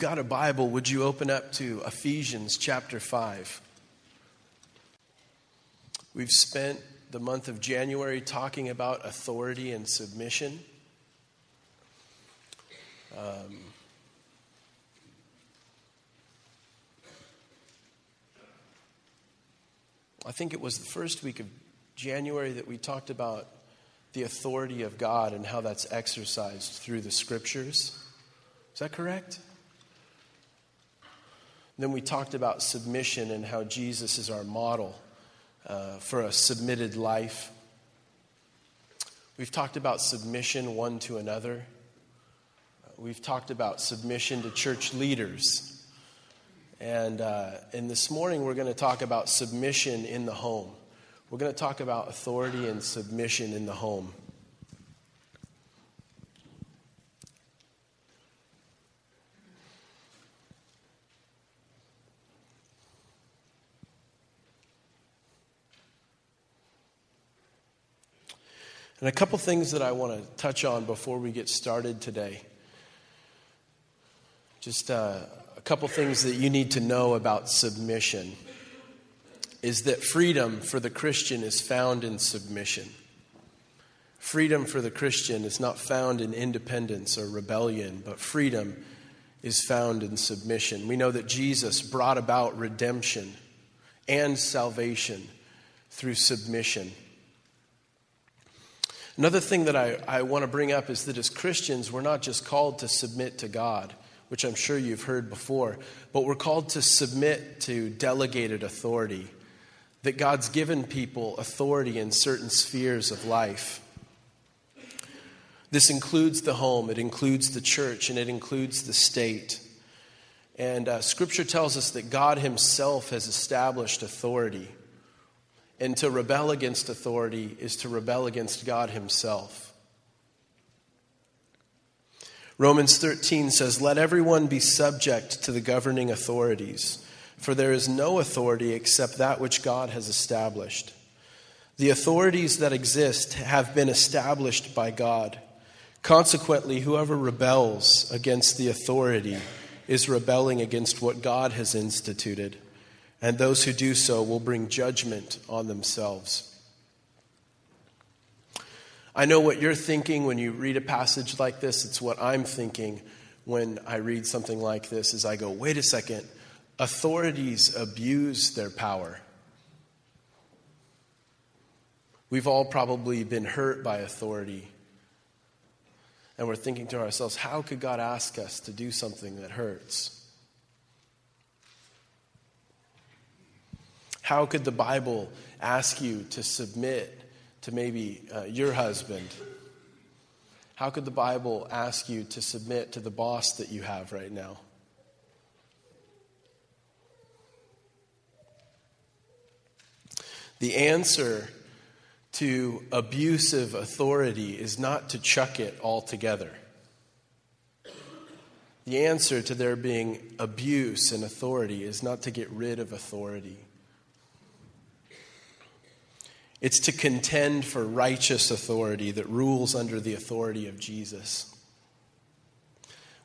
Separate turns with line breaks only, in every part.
Got a Bible, would you open up to Ephesians chapter 5? We've spent the month of January talking about authority and submission. Um, I think it was the first week of January that we talked about the authority of God and how that's exercised through the scriptures. Is that correct? Then we talked about submission and how Jesus is our model uh, for a submitted life. We've talked about submission one to another. We've talked about submission to church leaders. And, uh, and this morning we're going to talk about submission in the home. We're going to talk about authority and submission in the home. And a couple things that I want to touch on before we get started today. Just uh, a couple things that you need to know about submission is that freedom for the Christian is found in submission. Freedom for the Christian is not found in independence or rebellion, but freedom is found in submission. We know that Jesus brought about redemption and salvation through submission. Another thing that I, I want to bring up is that as Christians, we're not just called to submit to God, which I'm sure you've heard before, but we're called to submit to delegated authority. That God's given people authority in certain spheres of life. This includes the home, it includes the church, and it includes the state. And uh, Scripture tells us that God Himself has established authority. And to rebel against authority is to rebel against God Himself. Romans 13 says, Let everyone be subject to the governing authorities, for there is no authority except that which God has established. The authorities that exist have been established by God. Consequently, whoever rebels against the authority is rebelling against what God has instituted and those who do so will bring judgment on themselves. I know what you're thinking when you read a passage like this. It's what I'm thinking when I read something like this is I go, "Wait a second. Authorities abuse their power." We've all probably been hurt by authority. And we're thinking to ourselves, how could God ask us to do something that hurts? How could the Bible ask you to submit to maybe uh, your husband? How could the Bible ask you to submit to the boss that you have right now? The answer to abusive authority is not to chuck it altogether. The answer to there being abuse and authority is not to get rid of authority. It's to contend for righteous authority that rules under the authority of Jesus.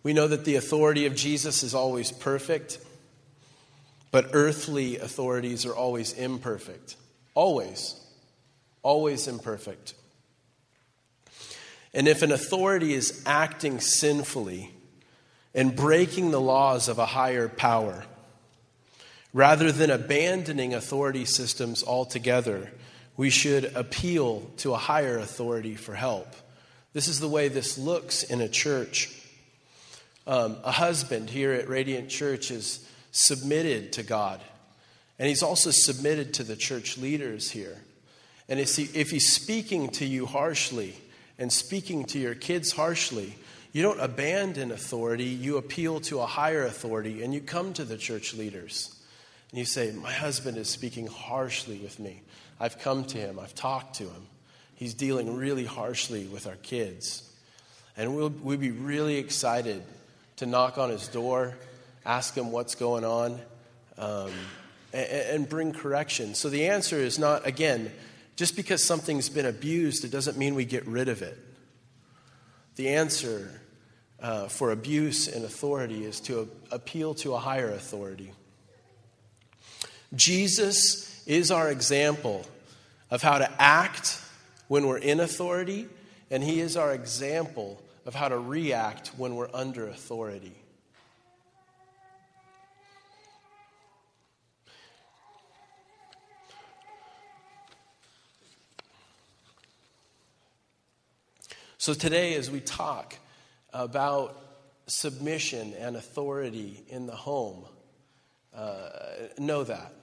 We know that the authority of Jesus is always perfect, but earthly authorities are always imperfect. Always. Always imperfect. And if an authority is acting sinfully and breaking the laws of a higher power, rather than abandoning authority systems altogether, we should appeal to a higher authority for help. This is the way this looks in a church. Um, a husband here at Radiant Church is submitted to God, and he's also submitted to the church leaders here. And if, he, if he's speaking to you harshly and speaking to your kids harshly, You don't abandon authority, you appeal to a higher authority, and you come to the church leaders. And you say, My husband is speaking harshly with me. I've come to him, I've talked to him. He's dealing really harshly with our kids. And we'll, we'll be really excited to knock on his door, ask him what's going on, um, and, and bring correction. So the answer is not, again, just because something's been abused, it doesn't mean we get rid of it. The answer uh, for abuse and authority is to appeal to a higher authority. Jesus is our example of how to act when we're in authority, and he is our example of how to react when we're under authority. So, today, as we talk about submission and authority in the home. Uh, know that.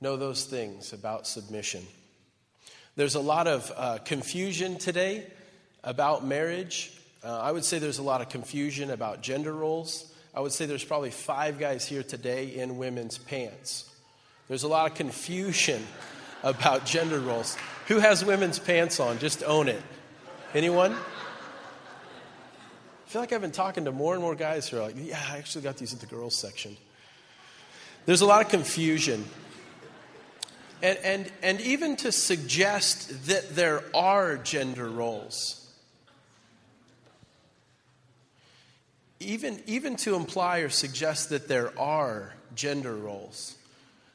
Know those things about submission. There's a lot of uh, confusion today about marriage. Uh, I would say there's a lot of confusion about gender roles. I would say there's probably five guys here today in women's pants. There's a lot of confusion about gender roles. Who has women's pants on? Just own it. Anyone? I feel like I've been talking to more and more guys who are like, yeah, I actually got these at the girls section. There's a lot of confusion. And, and, and even to suggest that there are gender roles, even, even to imply or suggest that there are gender roles,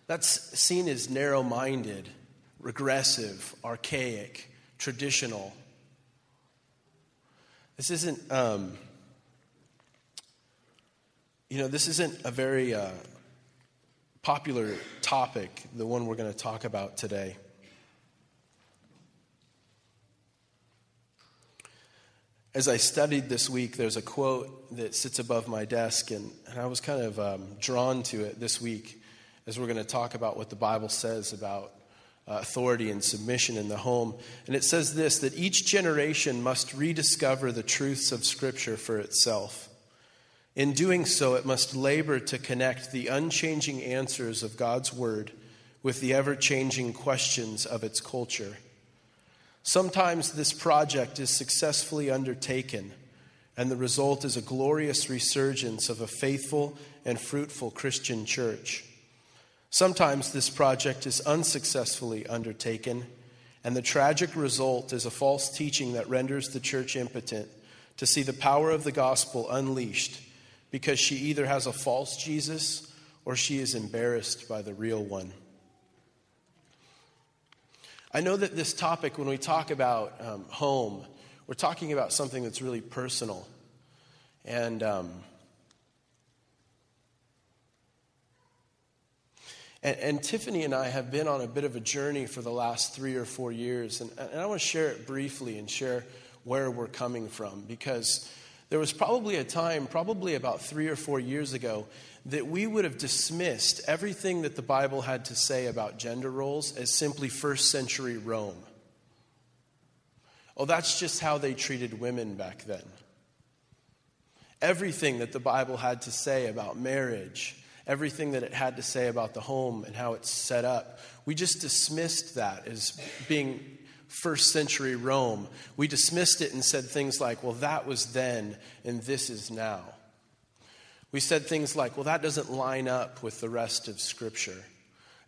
that's seen as narrow minded, regressive, archaic, traditional. This isn't, um, you know, this isn't a very uh, popular topic, the one we're going to talk about today. As I studied this week, there's a quote that sits above my desk, and, and I was kind of um, drawn to it this week as we're going to talk about what the Bible says about uh, authority and submission in the home. And it says this that each generation must rediscover the truths of Scripture for itself. In doing so, it must labor to connect the unchanging answers of God's Word with the ever changing questions of its culture. Sometimes this project is successfully undertaken, and the result is a glorious resurgence of a faithful and fruitful Christian church. Sometimes this project is unsuccessfully undertaken, and the tragic result is a false teaching that renders the church impotent to see the power of the gospel unleashed because she either has a false Jesus or she is embarrassed by the real one. I know that this topic, when we talk about um, home, we're talking about something that's really personal. And um, And, and, Tiffany and I have been on a bit of a journey for the last three or four years. And, and I want to share it briefly and share where we're coming from because there was probably a time, probably about three or four years ago, that we would have dismissed everything that the Bible had to say about gender roles as simply first century Rome. Oh, that's just how they treated women back then. Everything that the Bible had to say about marriage, everything that it had to say about the home and how it's set up. We just dismissed that as being first century Rome. We dismissed it and said things like, well, that was then and this is now. We said things like, well, that doesn't line up with the rest of Scripture.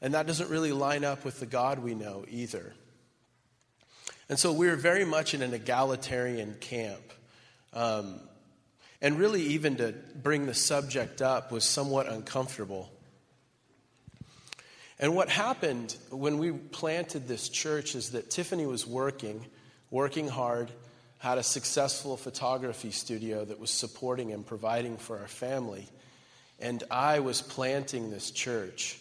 And that doesn't really line up with the God we know either. And so we we're very much in an egalitarian camp. Um, and really, even to bring the subject up was somewhat uncomfortable. And what happened when we planted this church is that Tiffany was working, working hard, had a successful photography studio that was supporting and providing for our family. And I was planting this church,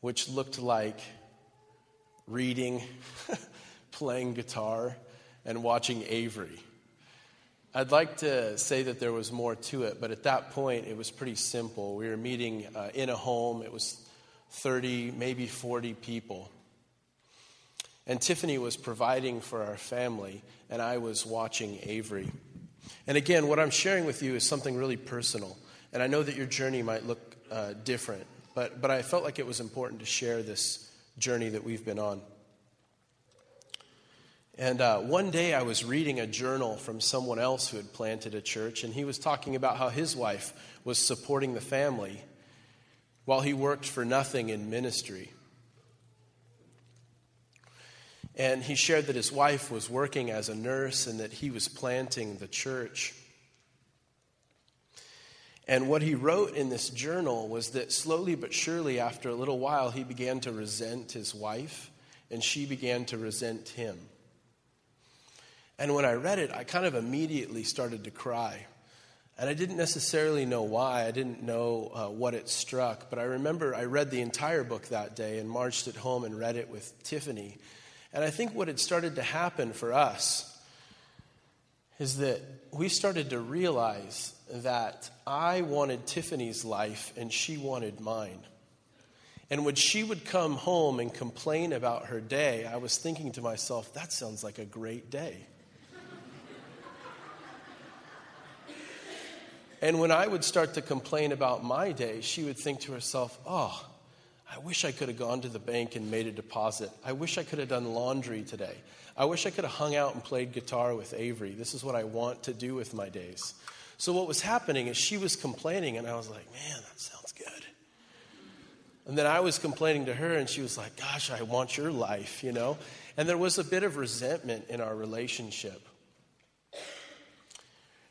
which looked like reading, playing guitar, and watching Avery. I'd like to say that there was more to it, but at that point it was pretty simple. We were meeting uh, in a home, it was 30, maybe 40 people. And Tiffany was providing for our family, and I was watching Avery. And again, what I'm sharing with you is something really personal. And I know that your journey might look uh, different, but, but I felt like it was important to share this journey that we've been on. And uh, one day I was reading a journal from someone else who had planted a church, and he was talking about how his wife was supporting the family while he worked for nothing in ministry. And he shared that his wife was working as a nurse and that he was planting the church. And what he wrote in this journal was that slowly but surely, after a little while, he began to resent his wife, and she began to resent him. And when I read it, I kind of immediately started to cry. And I didn't necessarily know why, I didn't know uh, what it struck, but I remember I read the entire book that day and marched it home and read it with Tiffany. And I think what had started to happen for us is that we started to realize that I wanted Tiffany's life and she wanted mine. And when she would come home and complain about her day, I was thinking to myself, that sounds like a great day. And when I would start to complain about my day, she would think to herself, oh, I wish I could have gone to the bank and made a deposit. I wish I could have done laundry today. I wish I could have hung out and played guitar with Avery. This is what I want to do with my days. So, what was happening is she was complaining, and I was like, man, that sounds good. And then I was complaining to her, and she was like, gosh, I want your life, you know? And there was a bit of resentment in our relationship.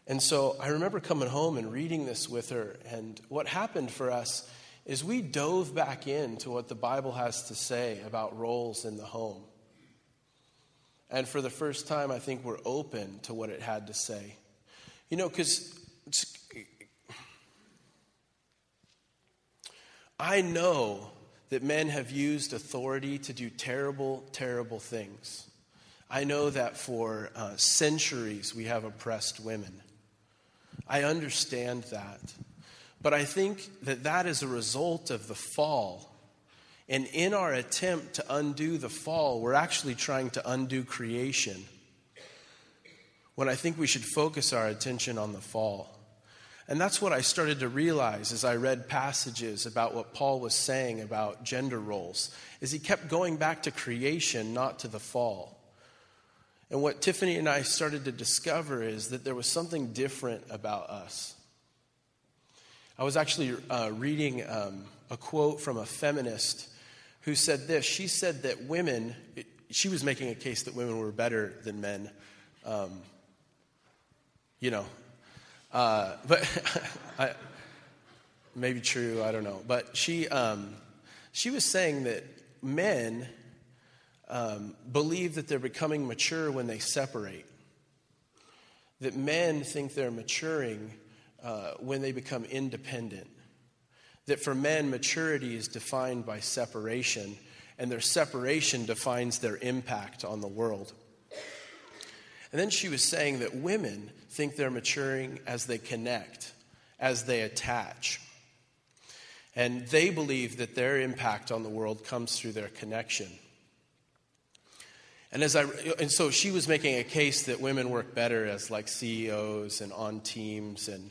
And so I remember coming home and reading this with her, and what happened for us is we dove back into what the Bible has to say about roles in the home. And for the first time, I think we're open to what it had to say. You know, because I know that men have used authority to do terrible, terrible things. I know that for uh, centuries we have oppressed women. I understand that. But I think that that is a result of the fall. And in our attempt to undo the fall, we're actually trying to undo creation. When I think we should focus our attention on the fall. And that's what I started to realize as I read passages about what Paul was saying about gender roles, is he kept going back to creation, not to the fall. And what Tiffany and I started to discover is that there was something different about us. I was actually uh, reading um, a quote from a feminist who said this. She said that women, she was making a case that women were better than men. Um, you know, uh, but I, maybe true, I don't know. But she, um, she was saying that men um, believe that they're becoming mature when they separate. That men think they're maturing uh, when they become independent. That for men, maturity is defined by separation, and their separation defines their impact on the world. And then she was saying that women think they're maturing as they connect, as they attach. And they believe that their impact on the world comes through their connection. And as I and so she was making a case that women work better as like CEOs and on teams and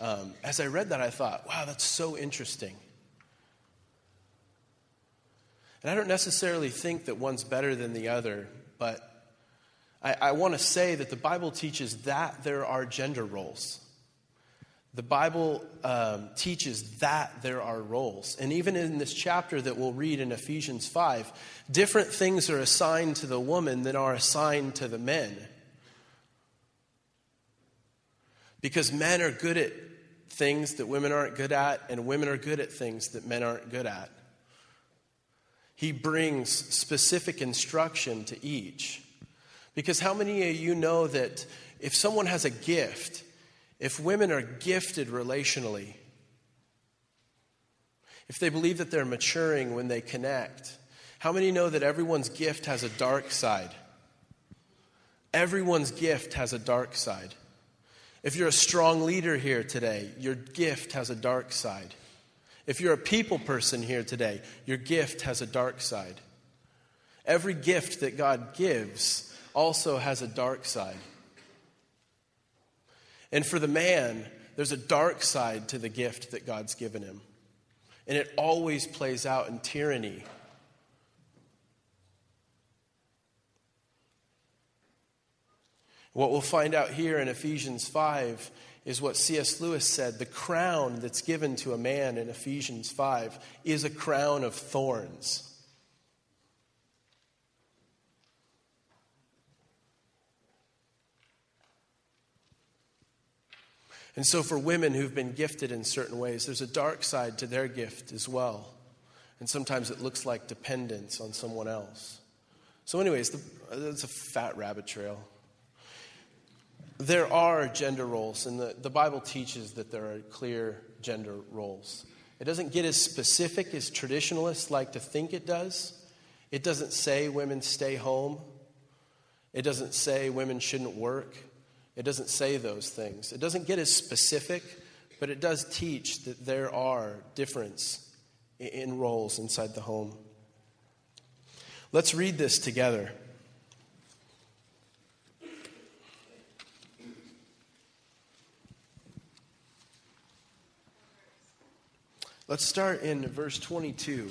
um, as I read that, I thought, wow, that's so interesting. And I don't necessarily think that one's better than the other, but I, I want to say that the Bible teaches that there are gender roles. The Bible um, teaches that there are roles. And even in this chapter that we'll read in Ephesians 5, different things are assigned to the woman than are assigned to the men. Because men are good at things that women aren't good at, and women are good at things that men aren't good at. He brings specific instruction to each. Because how many of you know that if someone has a gift, if women are gifted relationally, if they believe that they're maturing when they connect, how many know that everyone's gift has a dark side? Everyone's gift has a dark side. If you're a strong leader here today, your gift has a dark side. If you're a people person here today, your gift has a dark side. Every gift that God gives also has a dark side. And for the man, there's a dark side to the gift that God's given him. And it always plays out in tyranny. What we'll find out here in Ephesians 5 is what C.S. Lewis said the crown that's given to a man in Ephesians 5 is a crown of thorns. And so, for women who've been gifted in certain ways, there's a dark side to their gift as well. And sometimes it looks like dependence on someone else. So, anyways, it's a fat rabbit trail. There are gender roles, and the, the Bible teaches that there are clear gender roles. It doesn't get as specific as traditionalists like to think it does. It doesn't say women stay home. It doesn't say women shouldn't work. It doesn't say those things. It doesn't get as specific, but it does teach that there are difference in roles inside the home. Let's read this together. Let's start in verse 22.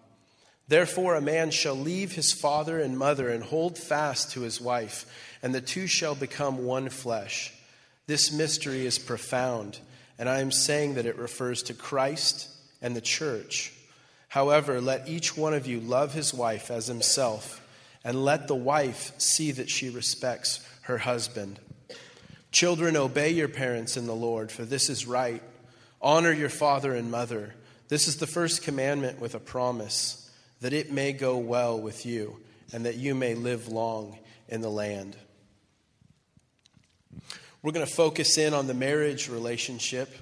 Therefore, a man shall leave his father and mother and hold fast to his wife, and the two shall become one flesh. This mystery is profound, and I am saying that it refers to Christ and the church. However, let each one of you love his wife as himself, and let the wife see that she respects her husband. Children, obey your parents in the Lord, for this is right. Honor your father and mother. This is the first commandment with a promise that it may go well with you and that you may live long in the land. We're going to focus in on the marriage relationship.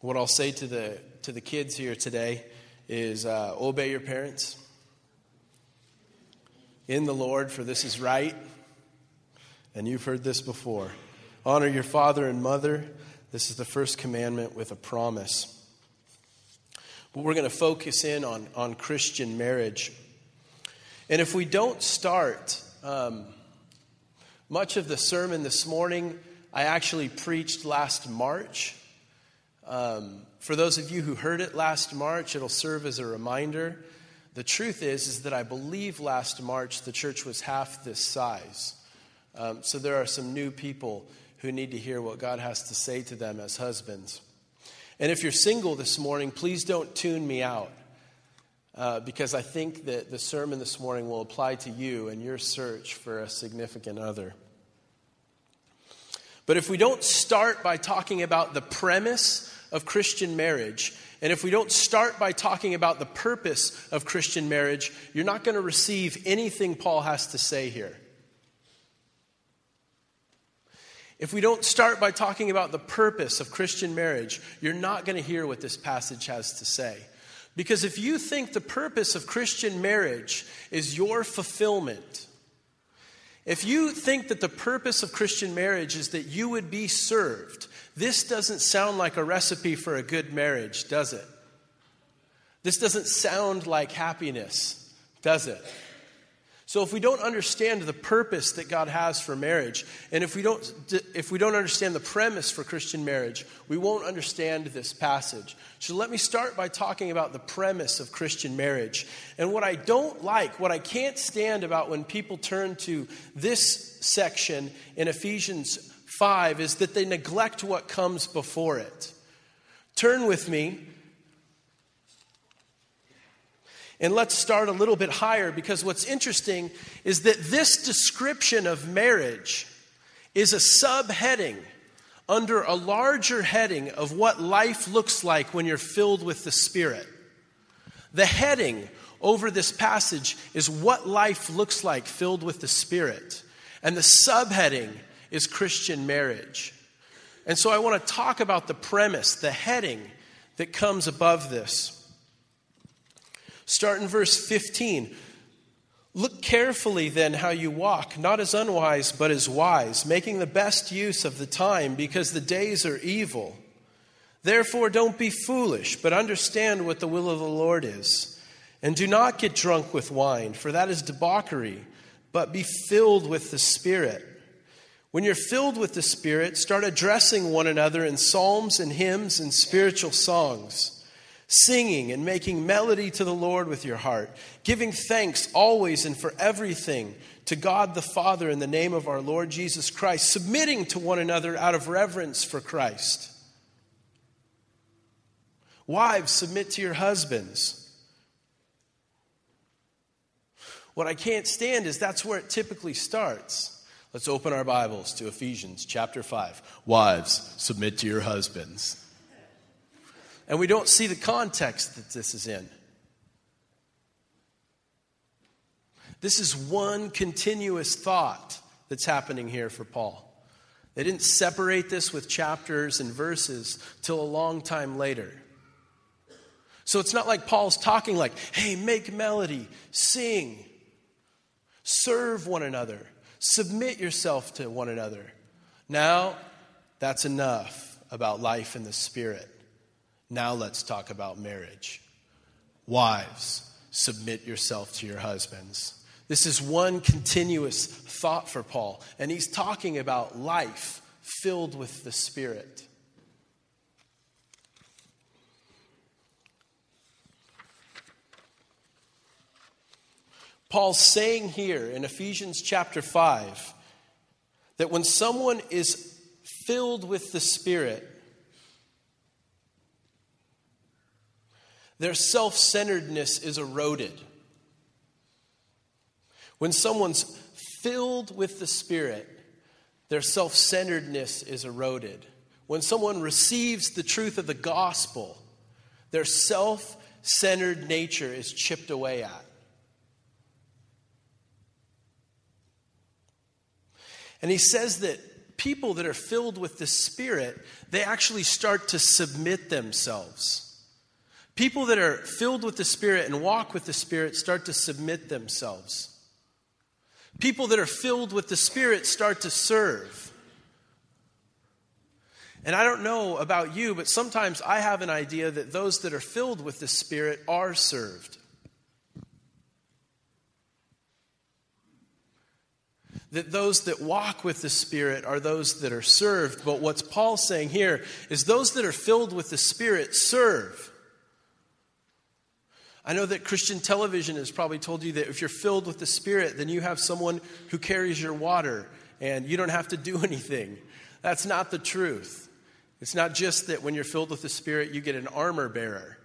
What I'll say to the, to the kids here today is uh, obey your parents in the Lord, for this is right. And you've heard this before. Honor your father and mother. This is the first commandment with a promise. But we're going to focus in on, on Christian marriage. And if we don't start, um, much of the sermon this morning I actually preached last March. Um, for those of you who heard it last March, it'll serve as a reminder. The truth is, is that I believe last March the church was half this size. Um, so there are some new people who need to hear what God has to say to them as husbands. And if you're single this morning, please don't tune me out uh, because I think that the sermon this morning will apply to you and your search for a significant other. But if we don't start by talking about the premise of Christian marriage, and if we don't start by talking about the purpose of Christian marriage, you're not going to receive anything Paul has to say here. If we don't start by talking about the purpose of Christian marriage, you're not going to hear what this passage has to say. Because if you think the purpose of Christian marriage is your fulfillment, if you think that the purpose of Christian marriage is that you would be served, this doesn't sound like a recipe for a good marriage, does it? This doesn't sound like happiness, does it? So if we don't understand the purpose that God has for marriage, and if we don't if we don't understand the premise for Christian marriage, we won't understand this passage. So let me start by talking about the premise of Christian marriage. And what I don't like, what I can't stand about when people turn to this section in Ephesians 5 is that they neglect what comes before it. Turn with me and let's start a little bit higher because what's interesting is that this description of marriage is a subheading under a larger heading of what life looks like when you're filled with the Spirit. The heading over this passage is what life looks like filled with the Spirit. And the subheading is Christian marriage. And so I want to talk about the premise, the heading that comes above this. Start in verse 15. Look carefully then how you walk, not as unwise, but as wise, making the best use of the time, because the days are evil. Therefore, don't be foolish, but understand what the will of the Lord is. And do not get drunk with wine, for that is debauchery, but be filled with the Spirit. When you're filled with the Spirit, start addressing one another in psalms and hymns and spiritual songs singing and making melody to the Lord with your heart, giving thanks always and for everything to God the Father in the name of our Lord Jesus Christ, submitting to one another out of reverence for Christ. Wives, submit to your husbands. What I can't stand is that's where it typically starts. Let's open our Bibles to Ephesians chapter 5. Wives, submit to your husbands and we don't see the context that this is in. This is one continuous thought that's happening here for Paul. They didn't separate this with chapters and verses till a long time later. So it's not like Paul's talking like, hey, make melody, sing, serve one another, submit yourself to one another. Now, that's enough about life in the Spirit. Now let's talk about marriage. Wives, submit yourself to your husbands. This is one continuous thought for Paul, and he's talking about life filled with the Spirit. Paul's saying here in Ephesians chapter 5 that when someone is filled with the Spirit, Their self centeredness is eroded. When someone's filled with the Spirit, their self centeredness is eroded. When someone receives the truth of the gospel, their self centered nature is chipped away at. And he says that people that are filled with the Spirit, they actually start to submit themselves. People that are filled with the Spirit and walk with the Spirit start to submit themselves. People that are filled with the Spirit start to serve. And I don't know about you, but sometimes I have an idea that those that are filled with the Spirit are served. That those that walk with the Spirit are those that are served. But what's Paul saying here is those that are filled with the Spirit serve. I know that Christian television has probably told you that if you're filled with the Spirit, then you have someone who carries your water and you don't have to do anything. That's not the truth. It's not just that when you're filled with the Spirit, you get an armor bearer.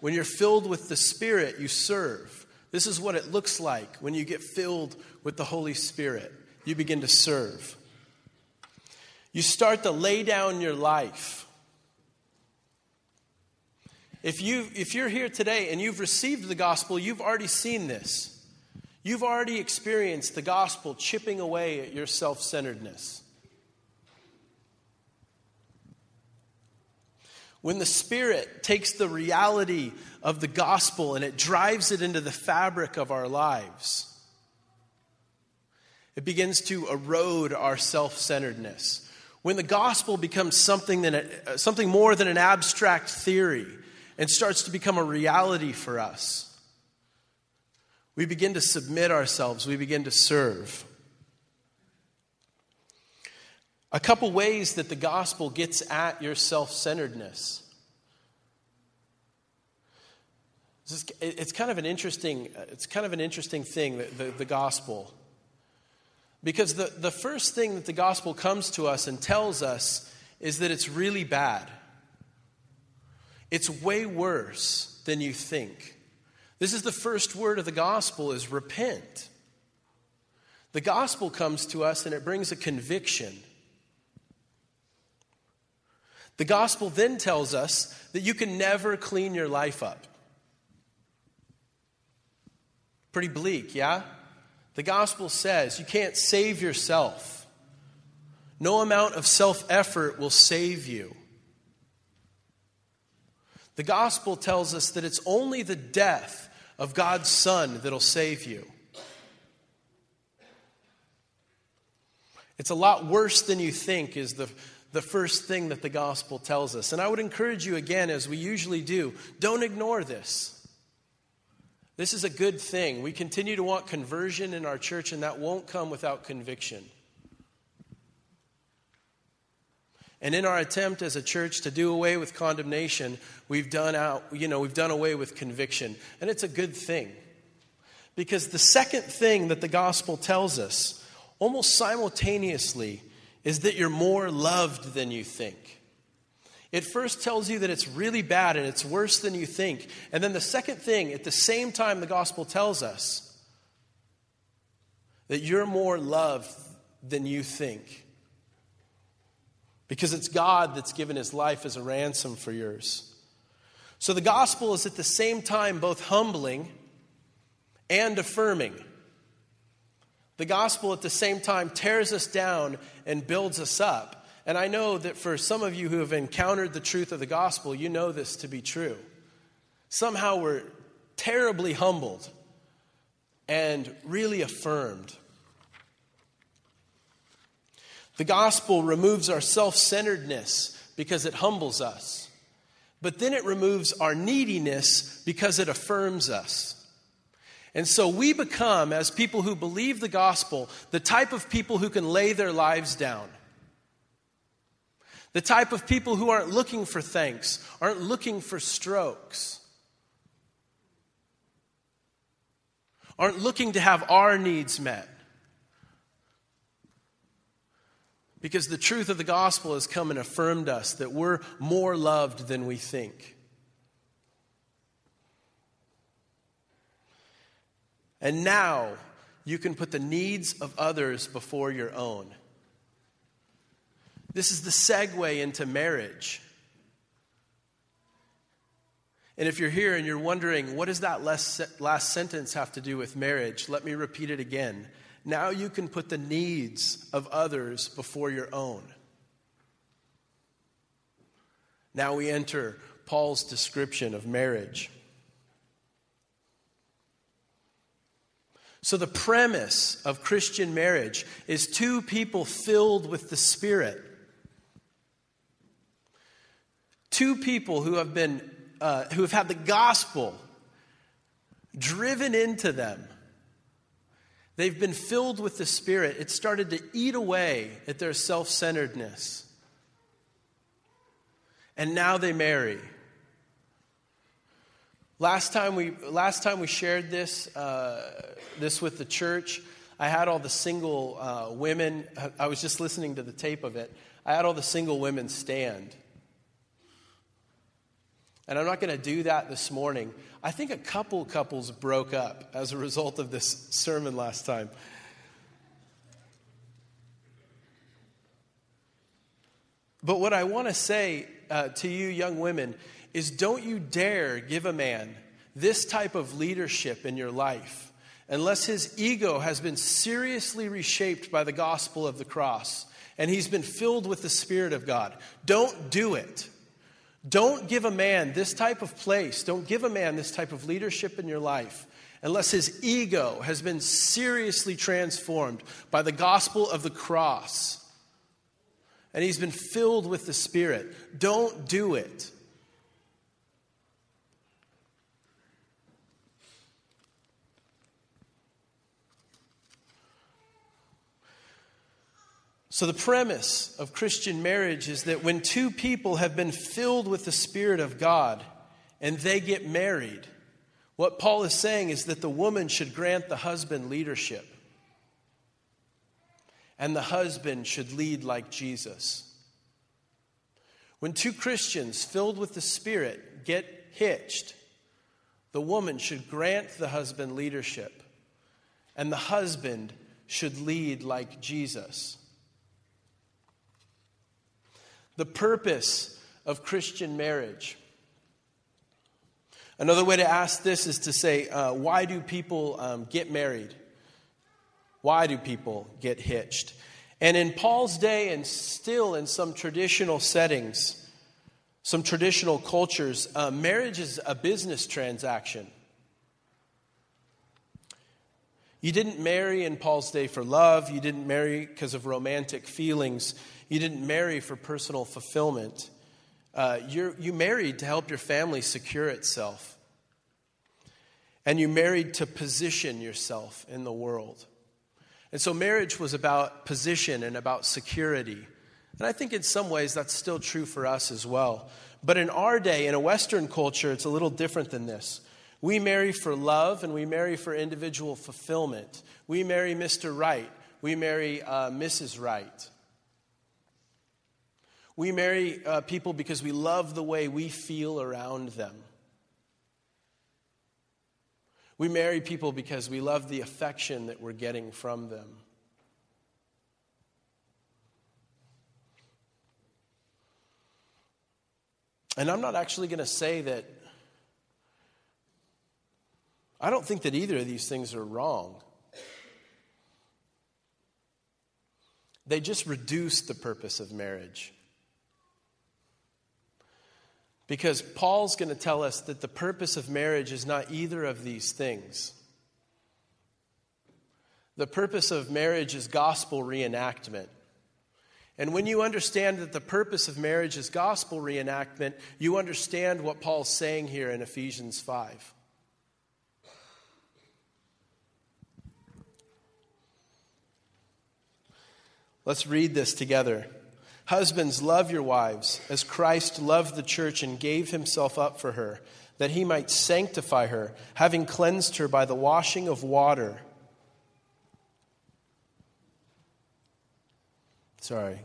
When you're filled with the Spirit, you serve. This is what it looks like when you get filled with the Holy Spirit. You begin to serve. You start to lay down your life if, you, if you're here today and you've received the gospel, you've already seen this. You've already experienced the gospel chipping away at your self centeredness. When the Spirit takes the reality of the gospel and it drives it into the fabric of our lives, it begins to erode our self centeredness. When the gospel becomes something, than, something more than an abstract theory, and starts to become a reality for us. We begin to submit ourselves, we begin to serve. A couple ways that the gospel gets at your self centeredness. It's kind of an interesting, it's kind of an interesting thing, the, the, the gospel. Because the, the first thing that the gospel comes to us and tells us is that it's really bad. It's way worse than you think. This is the first word of the gospel is repent. The gospel comes to us and it brings a conviction. The gospel then tells us that you can never clean your life up. Pretty bleak, yeah? The gospel says you can't save yourself. No amount of self effort will save you. The gospel tells us that it's only the death of God's Son that'll save you. It's a lot worse than you think, is the, the first thing that the gospel tells us. And I would encourage you again, as we usually do, don't ignore this. This is a good thing. We continue to want conversion in our church, and that won't come without conviction. And in our attempt as a church to do away with condemnation, we've done out, you know, we've done away with conviction. And it's a good thing. Because the second thing that the gospel tells us, almost simultaneously, is that you're more loved than you think. It first tells you that it's really bad and it's worse than you think. And then the second thing, at the same time, the gospel tells us that you're more loved than you think. Because it's God that's given his life as a ransom for yours. So the gospel is at the same time both humbling and affirming. The gospel at the same time tears us down and builds us up. And I know that for some of you who have encountered the truth of the gospel, you know this to be true. Somehow we're terribly humbled and really affirmed. The gospel removes our self centeredness because it humbles us. But then it removes our neediness because it affirms us. And so we become, as people who believe the gospel, the type of people who can lay their lives down the type of people who aren't looking for thanks, aren't looking for strokes, aren't looking to have our needs met. Because the truth of the gospel has come and affirmed us that we're more loved than we think. And now you can put the needs of others before your own. This is the segue into marriage. And if you're here and you're wondering, what does that last, sentence have to do with marriage? Let me repeat it again. Now you can put the needs of others before your own. Now we enter Paul's description of marriage. So, the premise of Christian marriage is two people filled with the Spirit two people who have been uh, who have had the gospel driven into them they've been filled with the spirit. It started to eat away at their self-centeredness. And now they marry. Last time we last time we shared this uh, this with the church i had all the single uh, women i was just listening to the tape of it. I had all the single women stand. And I'm not going to do that this morning. I think a couple couples broke up as a result of this sermon last time. But what I want to say uh, to you, young women, is don't you dare give a man this type of leadership in your life unless his ego has been seriously reshaped by the gospel of the cross and he's been filled with the Spirit of God. Don't do it. Don't give a man this type of place, don't give a man this type of leadership in your life unless his ego has been seriously transformed by the gospel of the cross and he's been filled with the Spirit. Don't do it. So, the premise of Christian marriage is that when two people have been filled with the Spirit of God and they get married, what Paul is saying is that the woman should grant the husband leadership, and the husband should lead like Jesus. When two Christians filled with the Spirit get hitched, the woman should grant the husband leadership, and the husband should lead like Jesus. The purpose of Christian marriage. Another way to ask this is to say, uh, why do people um, get married? Why do people get hitched? And in Paul's day, and still in some traditional settings, some traditional cultures, uh, marriage is a business transaction. You didn't marry in Paul's day for love. You didn't marry because of romantic feelings. You didn't marry for personal fulfillment. Uh, you married to help your family secure itself. And you married to position yourself in the world. And so marriage was about position and about security. And I think in some ways that's still true for us as well. But in our day, in a Western culture, it's a little different than this. We marry for love and we marry for individual fulfillment. We marry Mr. Right. We marry uh, Mrs. Right. We marry uh, people because we love the way we feel around them. We marry people because we love the affection that we're getting from them. And I'm not actually going to say that. I don't think that either of these things are wrong. They just reduce the purpose of marriage. Because Paul's going to tell us that the purpose of marriage is not either of these things. The purpose of marriage is gospel reenactment. And when you understand that the purpose of marriage is gospel reenactment, you understand what Paul's saying here in Ephesians 5. Let's read this together. Husbands, love your wives as Christ loved the church and gave himself up for her, that he might sanctify her, having cleansed her by the washing of water sorry,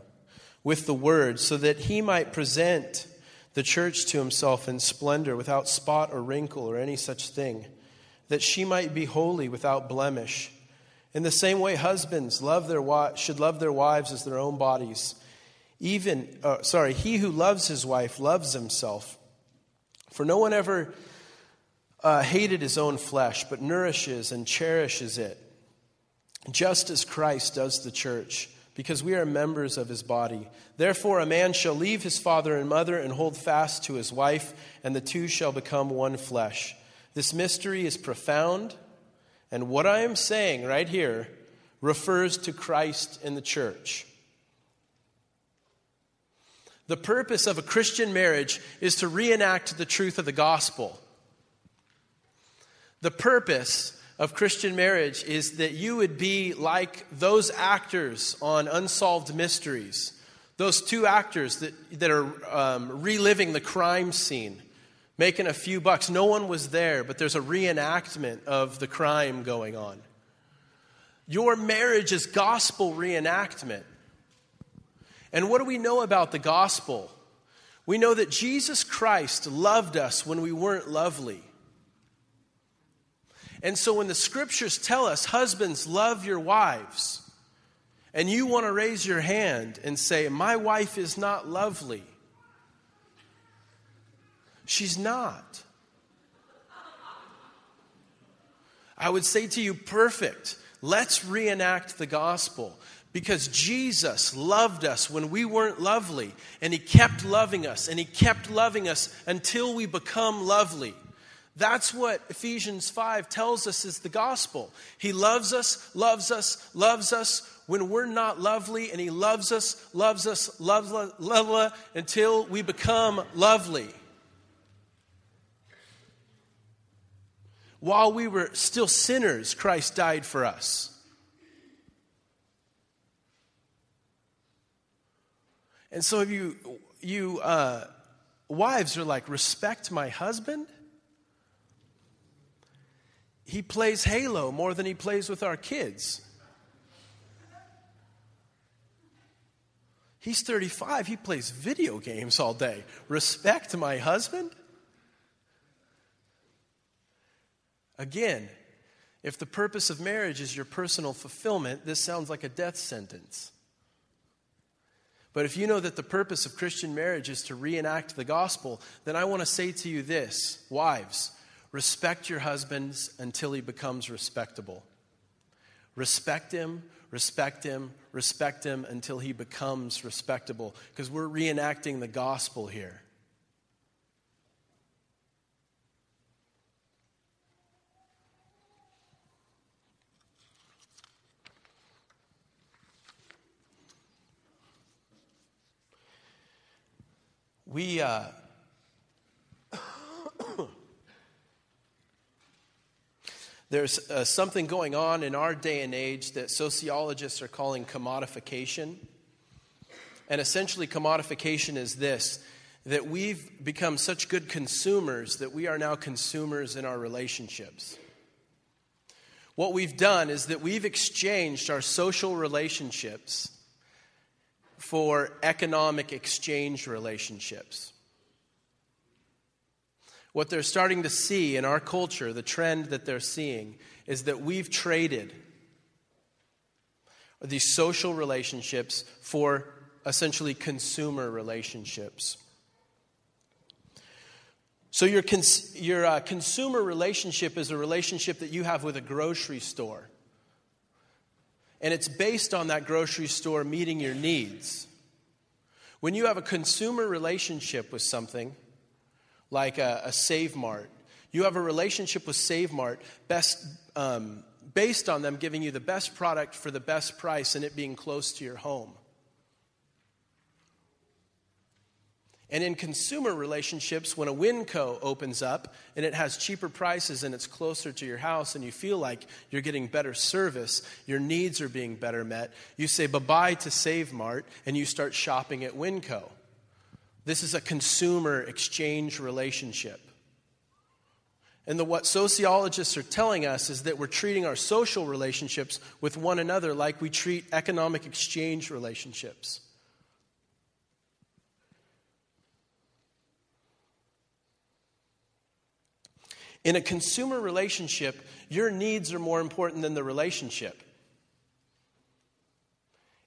with the word, so that he might present the church to himself in splendor, without spot or wrinkle or any such thing, that she might be holy without blemish. In the same way, husbands love their should love their wives as their own bodies. Even, uh, sorry, he who loves his wife loves himself. For no one ever uh, hated his own flesh, but nourishes and cherishes it, just as Christ does the church because we are members of his body. Therefore, a man shall leave his father and mother and hold fast to his wife, and the two shall become one flesh. This mystery is profound, and what I am saying right here refers to Christ and the church. The purpose of a Christian marriage is to reenact the truth of the gospel. The purpose of Christian marriage is that you would be like those actors on Unsolved Mysteries, those two actors that, that are um, reliving the crime scene, making a few bucks. No one was there, but there's a reenactment of the crime going on. Your marriage is gospel reenactment. And what do we know about the gospel? We know that Jesus Christ loved us when we weren't lovely. And so when the scriptures tell us, husbands, love your wives, and you want to raise your hand and say, My wife is not lovely, she's not. I would say to you, perfect. Let's reenact the gospel because Jesus loved us when we weren't lovely, and He kept loving us, and He kept loving us until we become lovely. That's what Ephesians 5 tells us is the gospel. He loves us, loves us, loves us when we're not lovely, and He loves us, loves us, loves us, loves us until we become lovely. While we were still sinners, Christ died for us. And so if you, you uh, wives are like, respect my husband? He plays Halo more than he plays with our kids. He's 35, he plays video games all day. Respect my husband? Again, if the purpose of marriage is your personal fulfillment, this sounds like a death sentence. But if you know that the purpose of Christian marriage is to reenact the gospel, then I want to say to you this wives, respect your husbands until he becomes respectable. Respect him, respect him, respect him until he becomes respectable, because we're reenacting the gospel here. We, uh, there's uh, something going on in our day and age that sociologists are calling commodification. And essentially, commodification is this that we've become such good consumers that we are now consumers in our relationships. What we've done is that we've exchanged our social relationships for economic exchange relationships. What they're starting to see in our culture, the trend that they're seeing, is that we've traded these social relationships for essentially consumer relationships. So, your, cons- your uh, consumer relationship is a relationship that you have with a grocery store. And it's based on that grocery store meeting your needs. When you have a consumer relationship with something, like a, a Save Mart, you have a relationship with Save Mart best, um, based on them giving you the best product for the best price and it being close to your home. And in consumer relationships, when a Winco opens up and it has cheaper prices and it's closer to your house and you feel like you're getting better service, your needs are being better met, you say bye bye to Save Mart and you start shopping at Winco. This is a consumer exchange relationship. And the, what sociologists are telling us is that we're treating our social relationships with one another like we treat economic exchange relationships. In a consumer relationship, your needs are more important than the relationship.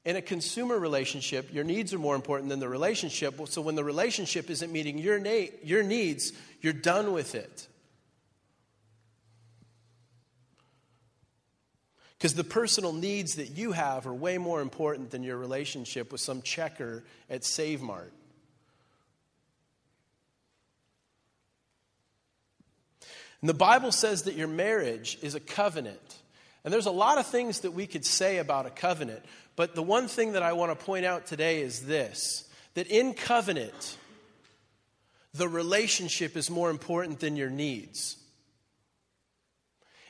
In a consumer relationship, your needs are more important than the relationship. So when the relationship isn't meeting your, na- your needs, you're done with it. Because the personal needs that you have are way more important than your relationship with some checker at Save Mart. And the Bible says that your marriage is a covenant. And there's a lot of things that we could say about a covenant, but the one thing that I want to point out today is this that in covenant, the relationship is more important than your needs.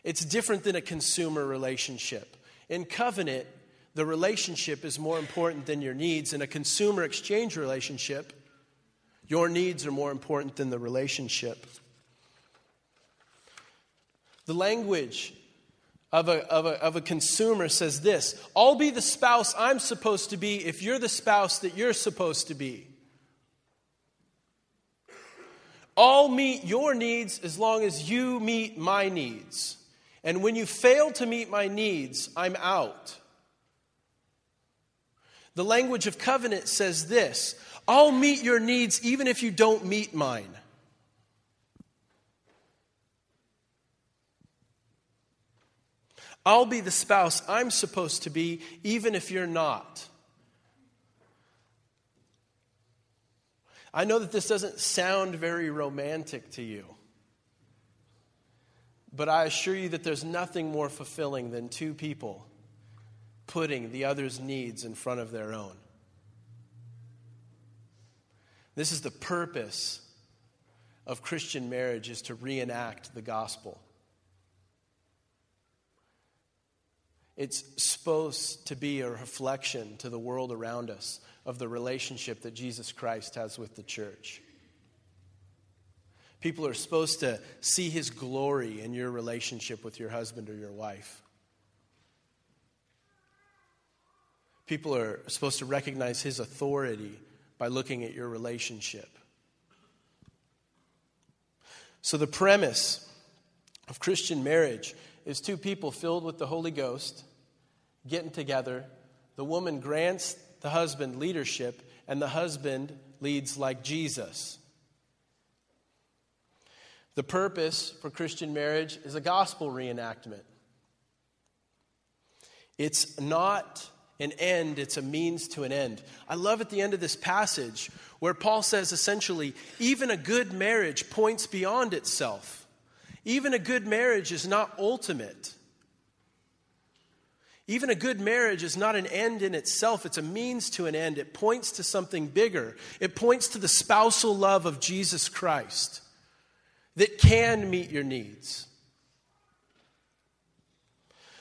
It's different than a consumer relationship. In covenant, the relationship is more important than your needs. In a consumer exchange relationship, your needs are more important than the relationship. The language of a, of, a, of a consumer says this I'll be the spouse I'm supposed to be if you're the spouse that you're supposed to be. I'll meet your needs as long as you meet my needs. And when you fail to meet my needs, I'm out. The language of covenant says this I'll meet your needs even if you don't meet mine. I'll be the spouse I'm supposed to be, even if you're not. I know that this doesn't sound very romantic to you, but I assure you that there's nothing more fulfilling than two people putting the other's needs in front of their own. This is the purpose of Christian marriage is to reenact the gospel. It's supposed to be a reflection to the world around us of the relationship that Jesus Christ has with the church. People are supposed to see his glory in your relationship with your husband or your wife. People are supposed to recognize his authority by looking at your relationship. So, the premise of Christian marriage is two people filled with the Holy Ghost getting together. The woman grants the husband leadership, and the husband leads like Jesus. The purpose for Christian marriage is a gospel reenactment. It's not an end, it's a means to an end. I love at the end of this passage where Paul says essentially, even a good marriage points beyond itself. Even a good marriage is not ultimate. Even a good marriage is not an end in itself, it's a means to an end. It points to something bigger. It points to the spousal love of Jesus Christ that can meet your needs.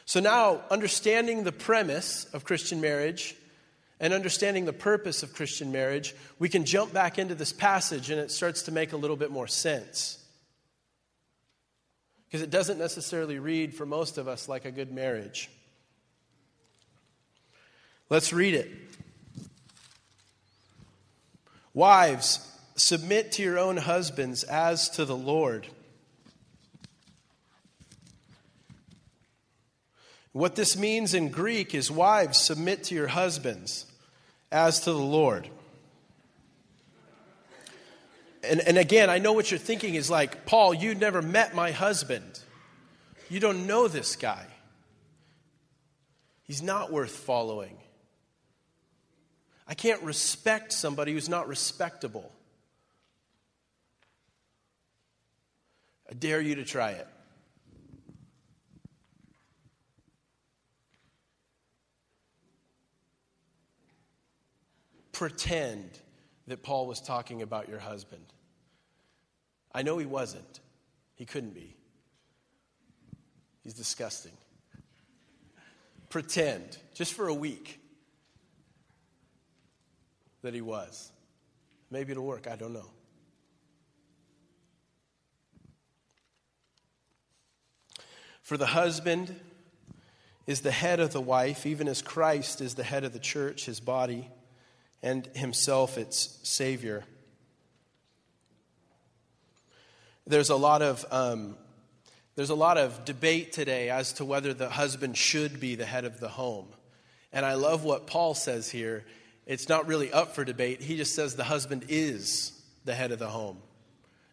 So now, understanding the premise of Christian marriage and understanding the purpose of Christian marriage, we can jump back into this passage and it starts to make a little bit more sense. Because it doesn't necessarily read for most of us like a good marriage. Let's read it. Wives, submit to your own husbands as to the Lord. What this means in Greek is wives, submit to your husbands as to the Lord. And, and again, I know what you're thinking is like, Paul, you never met my husband. You don't know this guy. He's not worth following. I can't respect somebody who's not respectable. I dare you to try it. Pretend that Paul was talking about your husband. I know he wasn't. He couldn't be. He's disgusting. Pretend, just for a week, that he was. Maybe it'll work. I don't know. For the husband is the head of the wife, even as Christ is the head of the church, his body, and himself its Savior. There's a lot of. Um, there's a lot of debate today as to whether the husband should be the head of the home. And I love what Paul says here. It's not really up for debate. He just says the husband is the head of the home.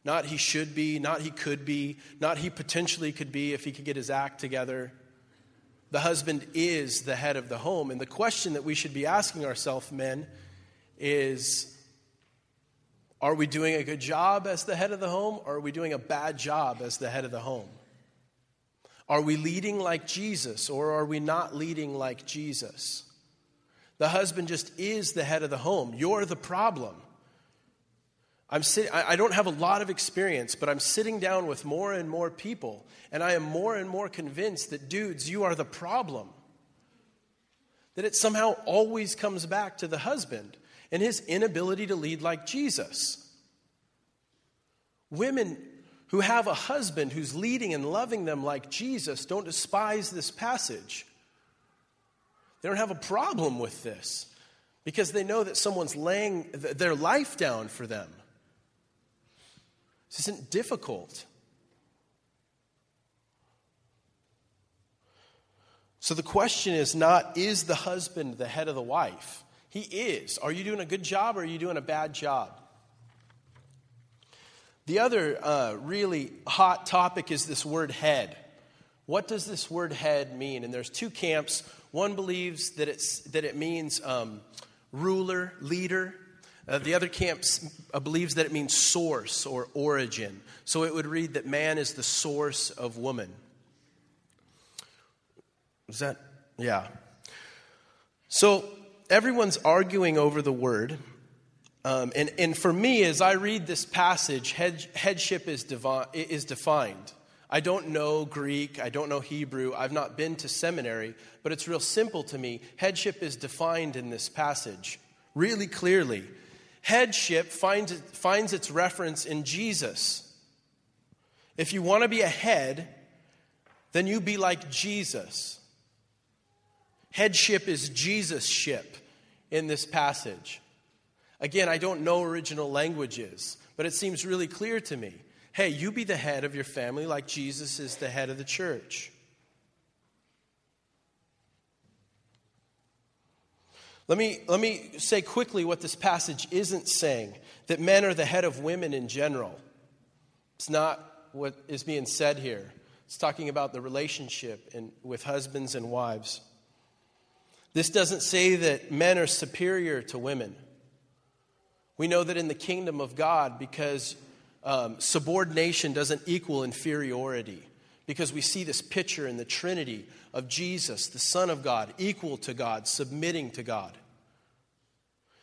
Not he should be, not he could be, not he potentially could be if he could get his act together. The husband is the head of the home. And the question that we should be asking ourselves, men, is are we doing a good job as the head of the home or are we doing a bad job as the head of the home? Are we leading like Jesus or are we not leading like Jesus? The husband just is the head of the home. You're the problem. I'm sitting, I don't have a lot of experience, but I'm sitting down with more and more people, and I am more and more convinced that, dudes, you are the problem. That it somehow always comes back to the husband and his inability to lead like Jesus. Women who have a husband who's leading and loving them like Jesus don't despise this passage. They don't have a problem with this because they know that someone's laying their life down for them. This isn't difficult. So the question is not, is the husband the head of the wife? He is. Are you doing a good job or are you doing a bad job? The other uh, really hot topic is this word head. What does this word head mean? And there's two camps. One believes that, it's, that it means um, ruler, leader. Uh, the other camp uh, believes that it means source or origin. So it would read that man is the source of woman. Is that? Yeah. So everyone's arguing over the word. Um, and, and for me, as I read this passage, head, headship is, is defined. I don't know Greek, I don't know Hebrew, I've not been to seminary, but it's real simple to me. Headship is defined in this passage really clearly. Headship finds, finds its reference in Jesus. If you want to be a head, then you be like Jesus. Headship is Jesus' ship in this passage. Again, I don't know original languages, but it seems really clear to me. Hey, you be the head of your family like Jesus is the head of the church. Let me, let me say quickly what this passage isn't saying that men are the head of women in general. It's not what is being said here. It's talking about the relationship in, with husbands and wives. This doesn't say that men are superior to women. We know that in the kingdom of God, because um, subordination doesn't equal inferiority, because we see this picture in the Trinity of Jesus, the Son of God, equal to God, submitting to God.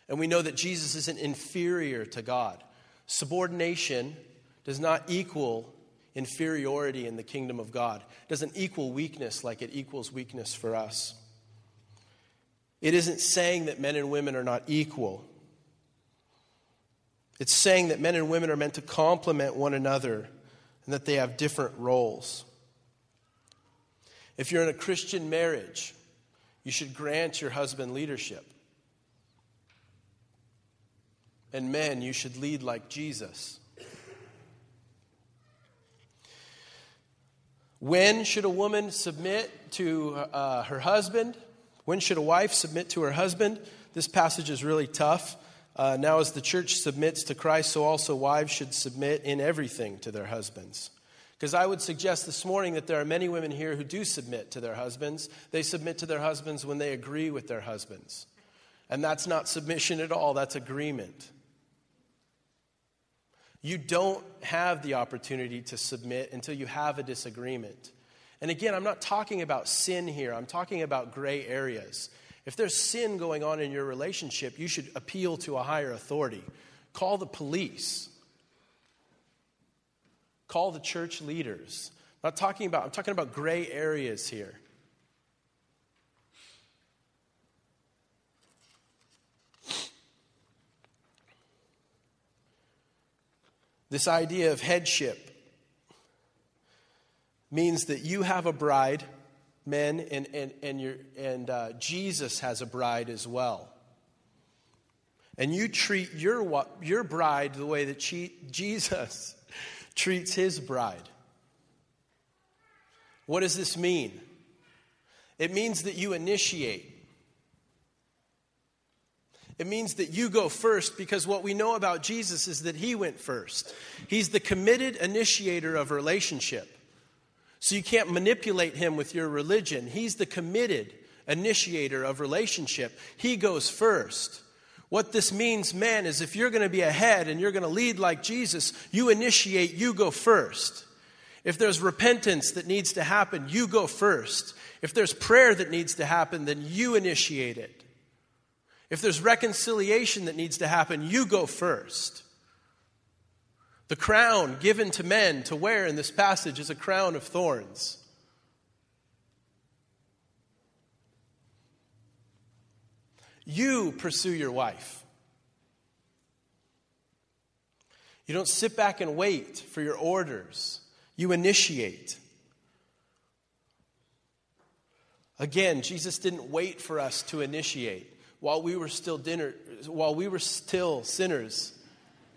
And we know that Jesus isn't inferior to God. Subordination does not equal inferiority in the kingdom of God, it doesn't equal weakness like it equals weakness for us. It isn't saying that men and women are not equal. It's saying that men and women are meant to complement one another and that they have different roles. If you're in a Christian marriage, you should grant your husband leadership. And men, you should lead like Jesus. When should a woman submit to uh, her husband? When should a wife submit to her husband? This passage is really tough. Uh, now, as the church submits to Christ, so also wives should submit in everything to their husbands. Because I would suggest this morning that there are many women here who do submit to their husbands. They submit to their husbands when they agree with their husbands. And that's not submission at all, that's agreement. You don't have the opportunity to submit until you have a disagreement. And again, I'm not talking about sin here, I'm talking about gray areas. If there's sin going on in your relationship, you should appeal to a higher authority. Call the police. Call the church leaders. I'm not talking about, I'm talking about gray areas here. This idea of headship means that you have a bride men, and, and, and, your, and uh, Jesus has a bride as well. And you treat your, your bride the way that Jesus treats his bride. What does this mean? It means that you initiate. It means that you go first because what we know about Jesus is that he went first. He's the committed initiator of relationship. So you can't manipulate him with your religion. He's the committed initiator of relationship. He goes first. What this means, man, is if you're going to be ahead and you're going to lead like Jesus, you initiate, you go first. If there's repentance that needs to happen, you go first. If there's prayer that needs to happen, then you initiate it. If there's reconciliation that needs to happen, you go first. The crown given to men to wear in this passage is a crown of thorns. You pursue your wife. You don't sit back and wait for your orders, you initiate. Again, Jesus didn't wait for us to initiate while we were still dinner, while we were still sinners.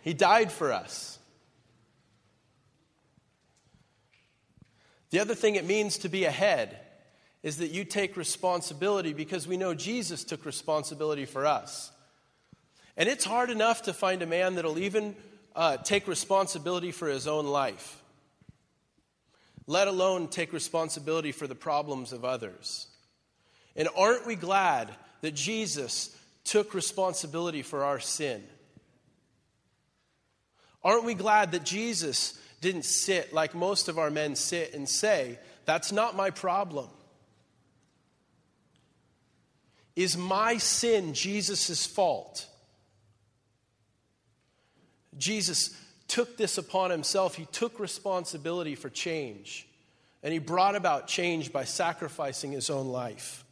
He died for us. The other thing it means to be ahead is that you take responsibility because we know Jesus took responsibility for us. And it's hard enough to find a man that'll even uh, take responsibility for his own life, let alone take responsibility for the problems of others. And aren't we glad that Jesus took responsibility for our sin? Aren't we glad that Jesus didn't sit like most of our men sit and say, That's not my problem. Is my sin Jesus' fault? Jesus took this upon himself. He took responsibility for change. And he brought about change by sacrificing his own life.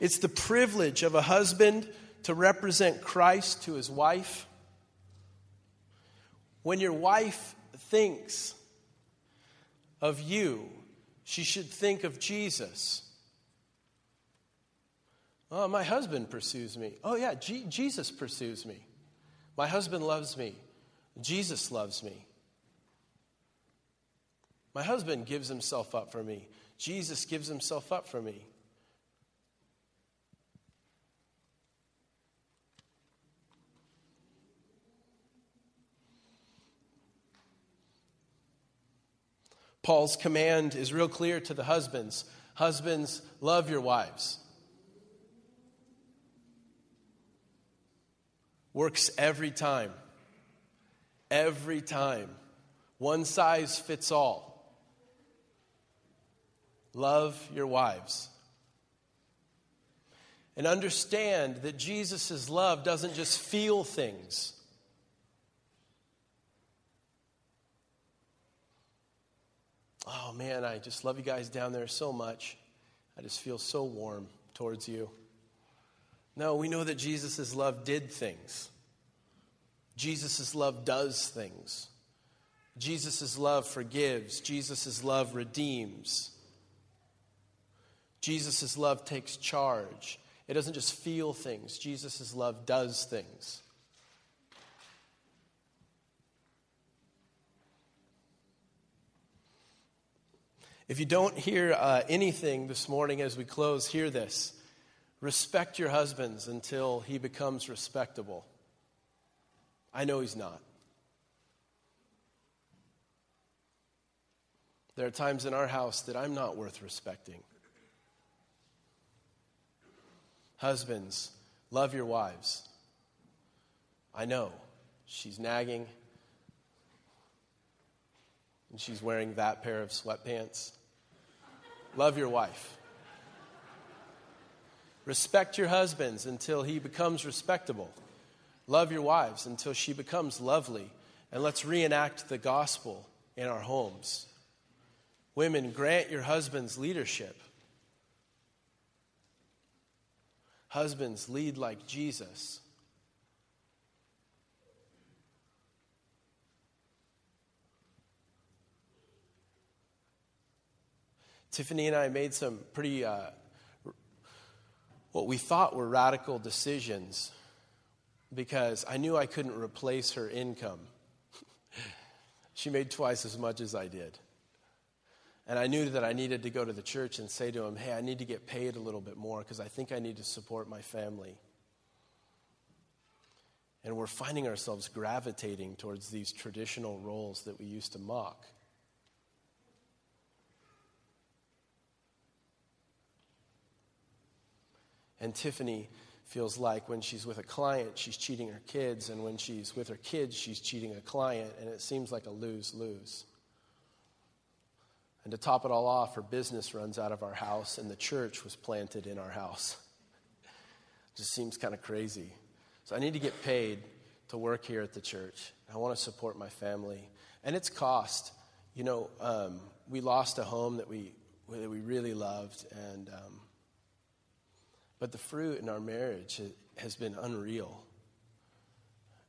It's the privilege of a husband to represent Christ to his wife. When your wife thinks of you, she should think of Jesus. Oh, my husband pursues me. Oh, yeah, G- Jesus pursues me. My husband loves me. Jesus loves me. My husband gives himself up for me. Jesus gives himself up for me. Paul's command is real clear to the husbands Husbands, love your wives. Works every time. Every time. One size fits all. Love your wives. And understand that Jesus' love doesn't just feel things. Oh man, I just love you guys down there so much. I just feel so warm towards you. No, we know that Jesus' love did things. Jesus' love does things. Jesus' love forgives. Jesus' love redeems. Jesus' love takes charge. It doesn't just feel things, Jesus' love does things. If you don't hear uh, anything this morning as we close, hear this. Respect your husbands until he becomes respectable. I know he's not. There are times in our house that I'm not worth respecting. Husbands, love your wives. I know she's nagging and she's wearing that pair of sweatpants. Love your wife. Respect your husbands until he becomes respectable. Love your wives until she becomes lovely. And let's reenact the gospel in our homes. Women, grant your husbands leadership. Husbands, lead like Jesus. Tiffany and I made some pretty, uh, what we thought were radical decisions because I knew I couldn't replace her income. she made twice as much as I did. And I knew that I needed to go to the church and say to him, hey, I need to get paid a little bit more because I think I need to support my family. And we're finding ourselves gravitating towards these traditional roles that we used to mock. And Tiffany feels like when she's with a client, she's cheating her kids, and when she's with her kids, she's cheating a client, and it seems like a lose lose. And to top it all off, her business runs out of our house, and the church was planted in our house. Just seems kind of crazy. So I need to get paid to work here at the church. I want to support my family. And it's cost. You know, um, we lost a home that we, that we really loved, and um, but the fruit in our marriage has been unreal.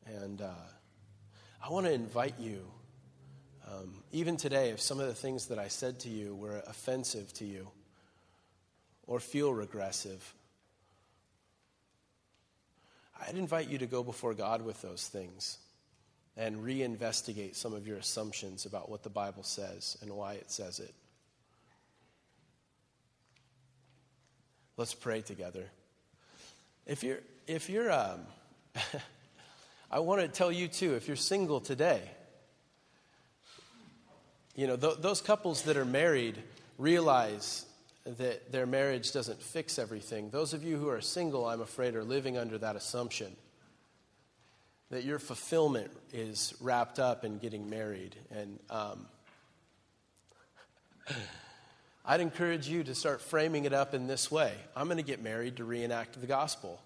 And uh, I want to invite you, um, even today, if some of the things that I said to you were offensive to you or feel regressive, I'd invite you to go before God with those things and reinvestigate some of your assumptions about what the Bible says and why it says it. Let's pray together. If you're, if you're, um, I want to tell you too, if you're single today, you know, th- those couples that are married realize that their marriage doesn't fix everything. Those of you who are single, I'm afraid, are living under that assumption that your fulfillment is wrapped up in getting married. And um, I'd encourage you to start framing it up in this way I'm going to get married to reenact the gospel.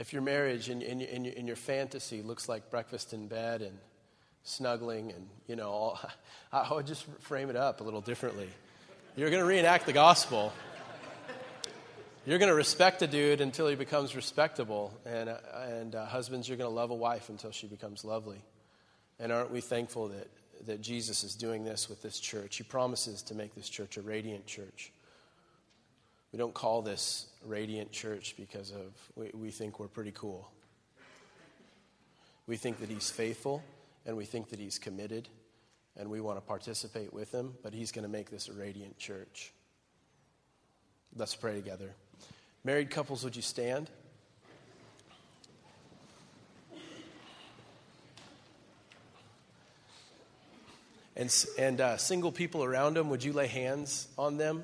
if your marriage and in, in, in, your fantasy looks like breakfast in bed and snuggling and, you know, all, I would just frame it up a little differently. You're going to reenact the gospel. You're going to respect a dude until he becomes respectable. And, and uh, husbands, you're going to love a wife until she becomes lovely. And aren't we thankful that, that Jesus is doing this with this church? He promises to make this church a radiant church. We don't call this radiant church because of we, we think we're pretty cool. We think that he's faithful and we think that he's committed and we want to participate with him, but he's going to make this a radiant church. Let's pray together. Married couples, would you stand? And, and uh, single people around them, would you lay hands on them?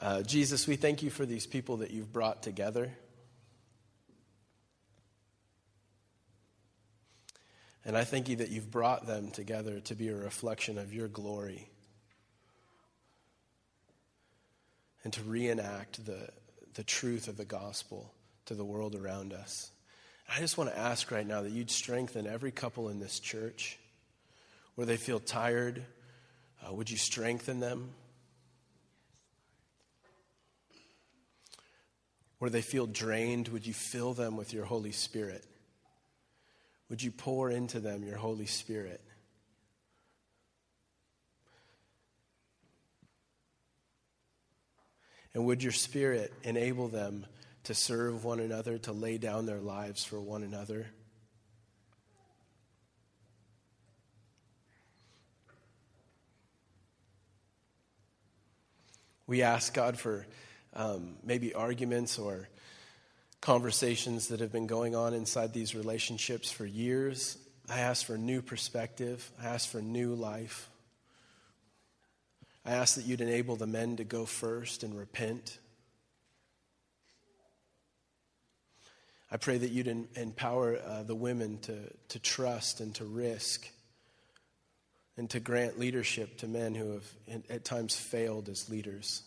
Uh, Jesus, we thank you for these people that you've brought together. And I thank you that you've brought them together to be a reflection of your glory and to reenact the, the truth of the gospel to the world around us. I just want to ask right now that you'd strengthen every couple in this church where they feel tired. Uh, would you strengthen them? where they feel drained, would you fill them with your Holy Spirit? Would you pour into them your Holy Spirit? And would your Spirit enable them to serve one another, to lay down their lives for one another? We ask God for um, maybe arguments or conversations that have been going on inside these relationships for years. I ask for new perspective. I ask for new life. I ask that you'd enable the men to go first and repent. I pray that you'd empower uh, the women to, to trust and to risk and to grant leadership to men who have at times failed as leaders.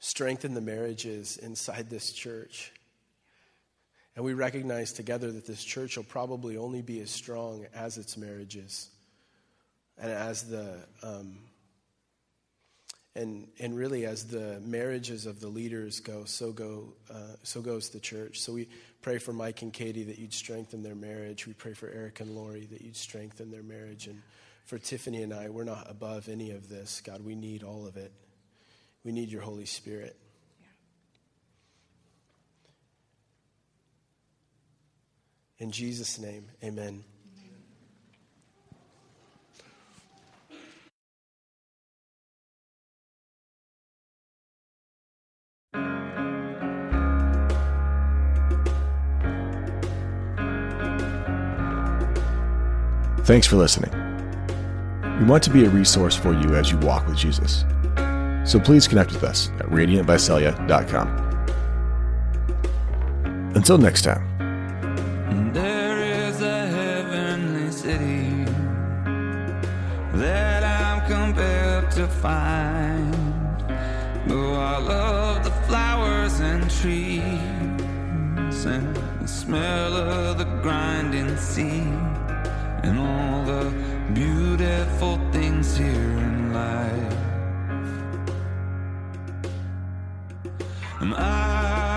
Strengthen the marriages inside this church. And we recognize together that this church will probably only be as strong as its marriages and as the um, and and really as the marriages of the leaders go so go uh, so goes the church. So we pray for mike and katie that you'd strengthen their marriage. We pray for eric and lori that you'd strengthen their marriage. And for tiffany and i we're not above any of this. God we need all of it we need your Holy Spirit. In Jesus' name, amen.
Thanks for listening. We want to be a resource for you as you walk with Jesus. So please connect with us at radiantvisalia.com. Until next time.
There is a heavenly city that I'm compelled to find. Though I love the flowers and trees and the smell of the grinding sea and all the beautiful things here in life. And I'm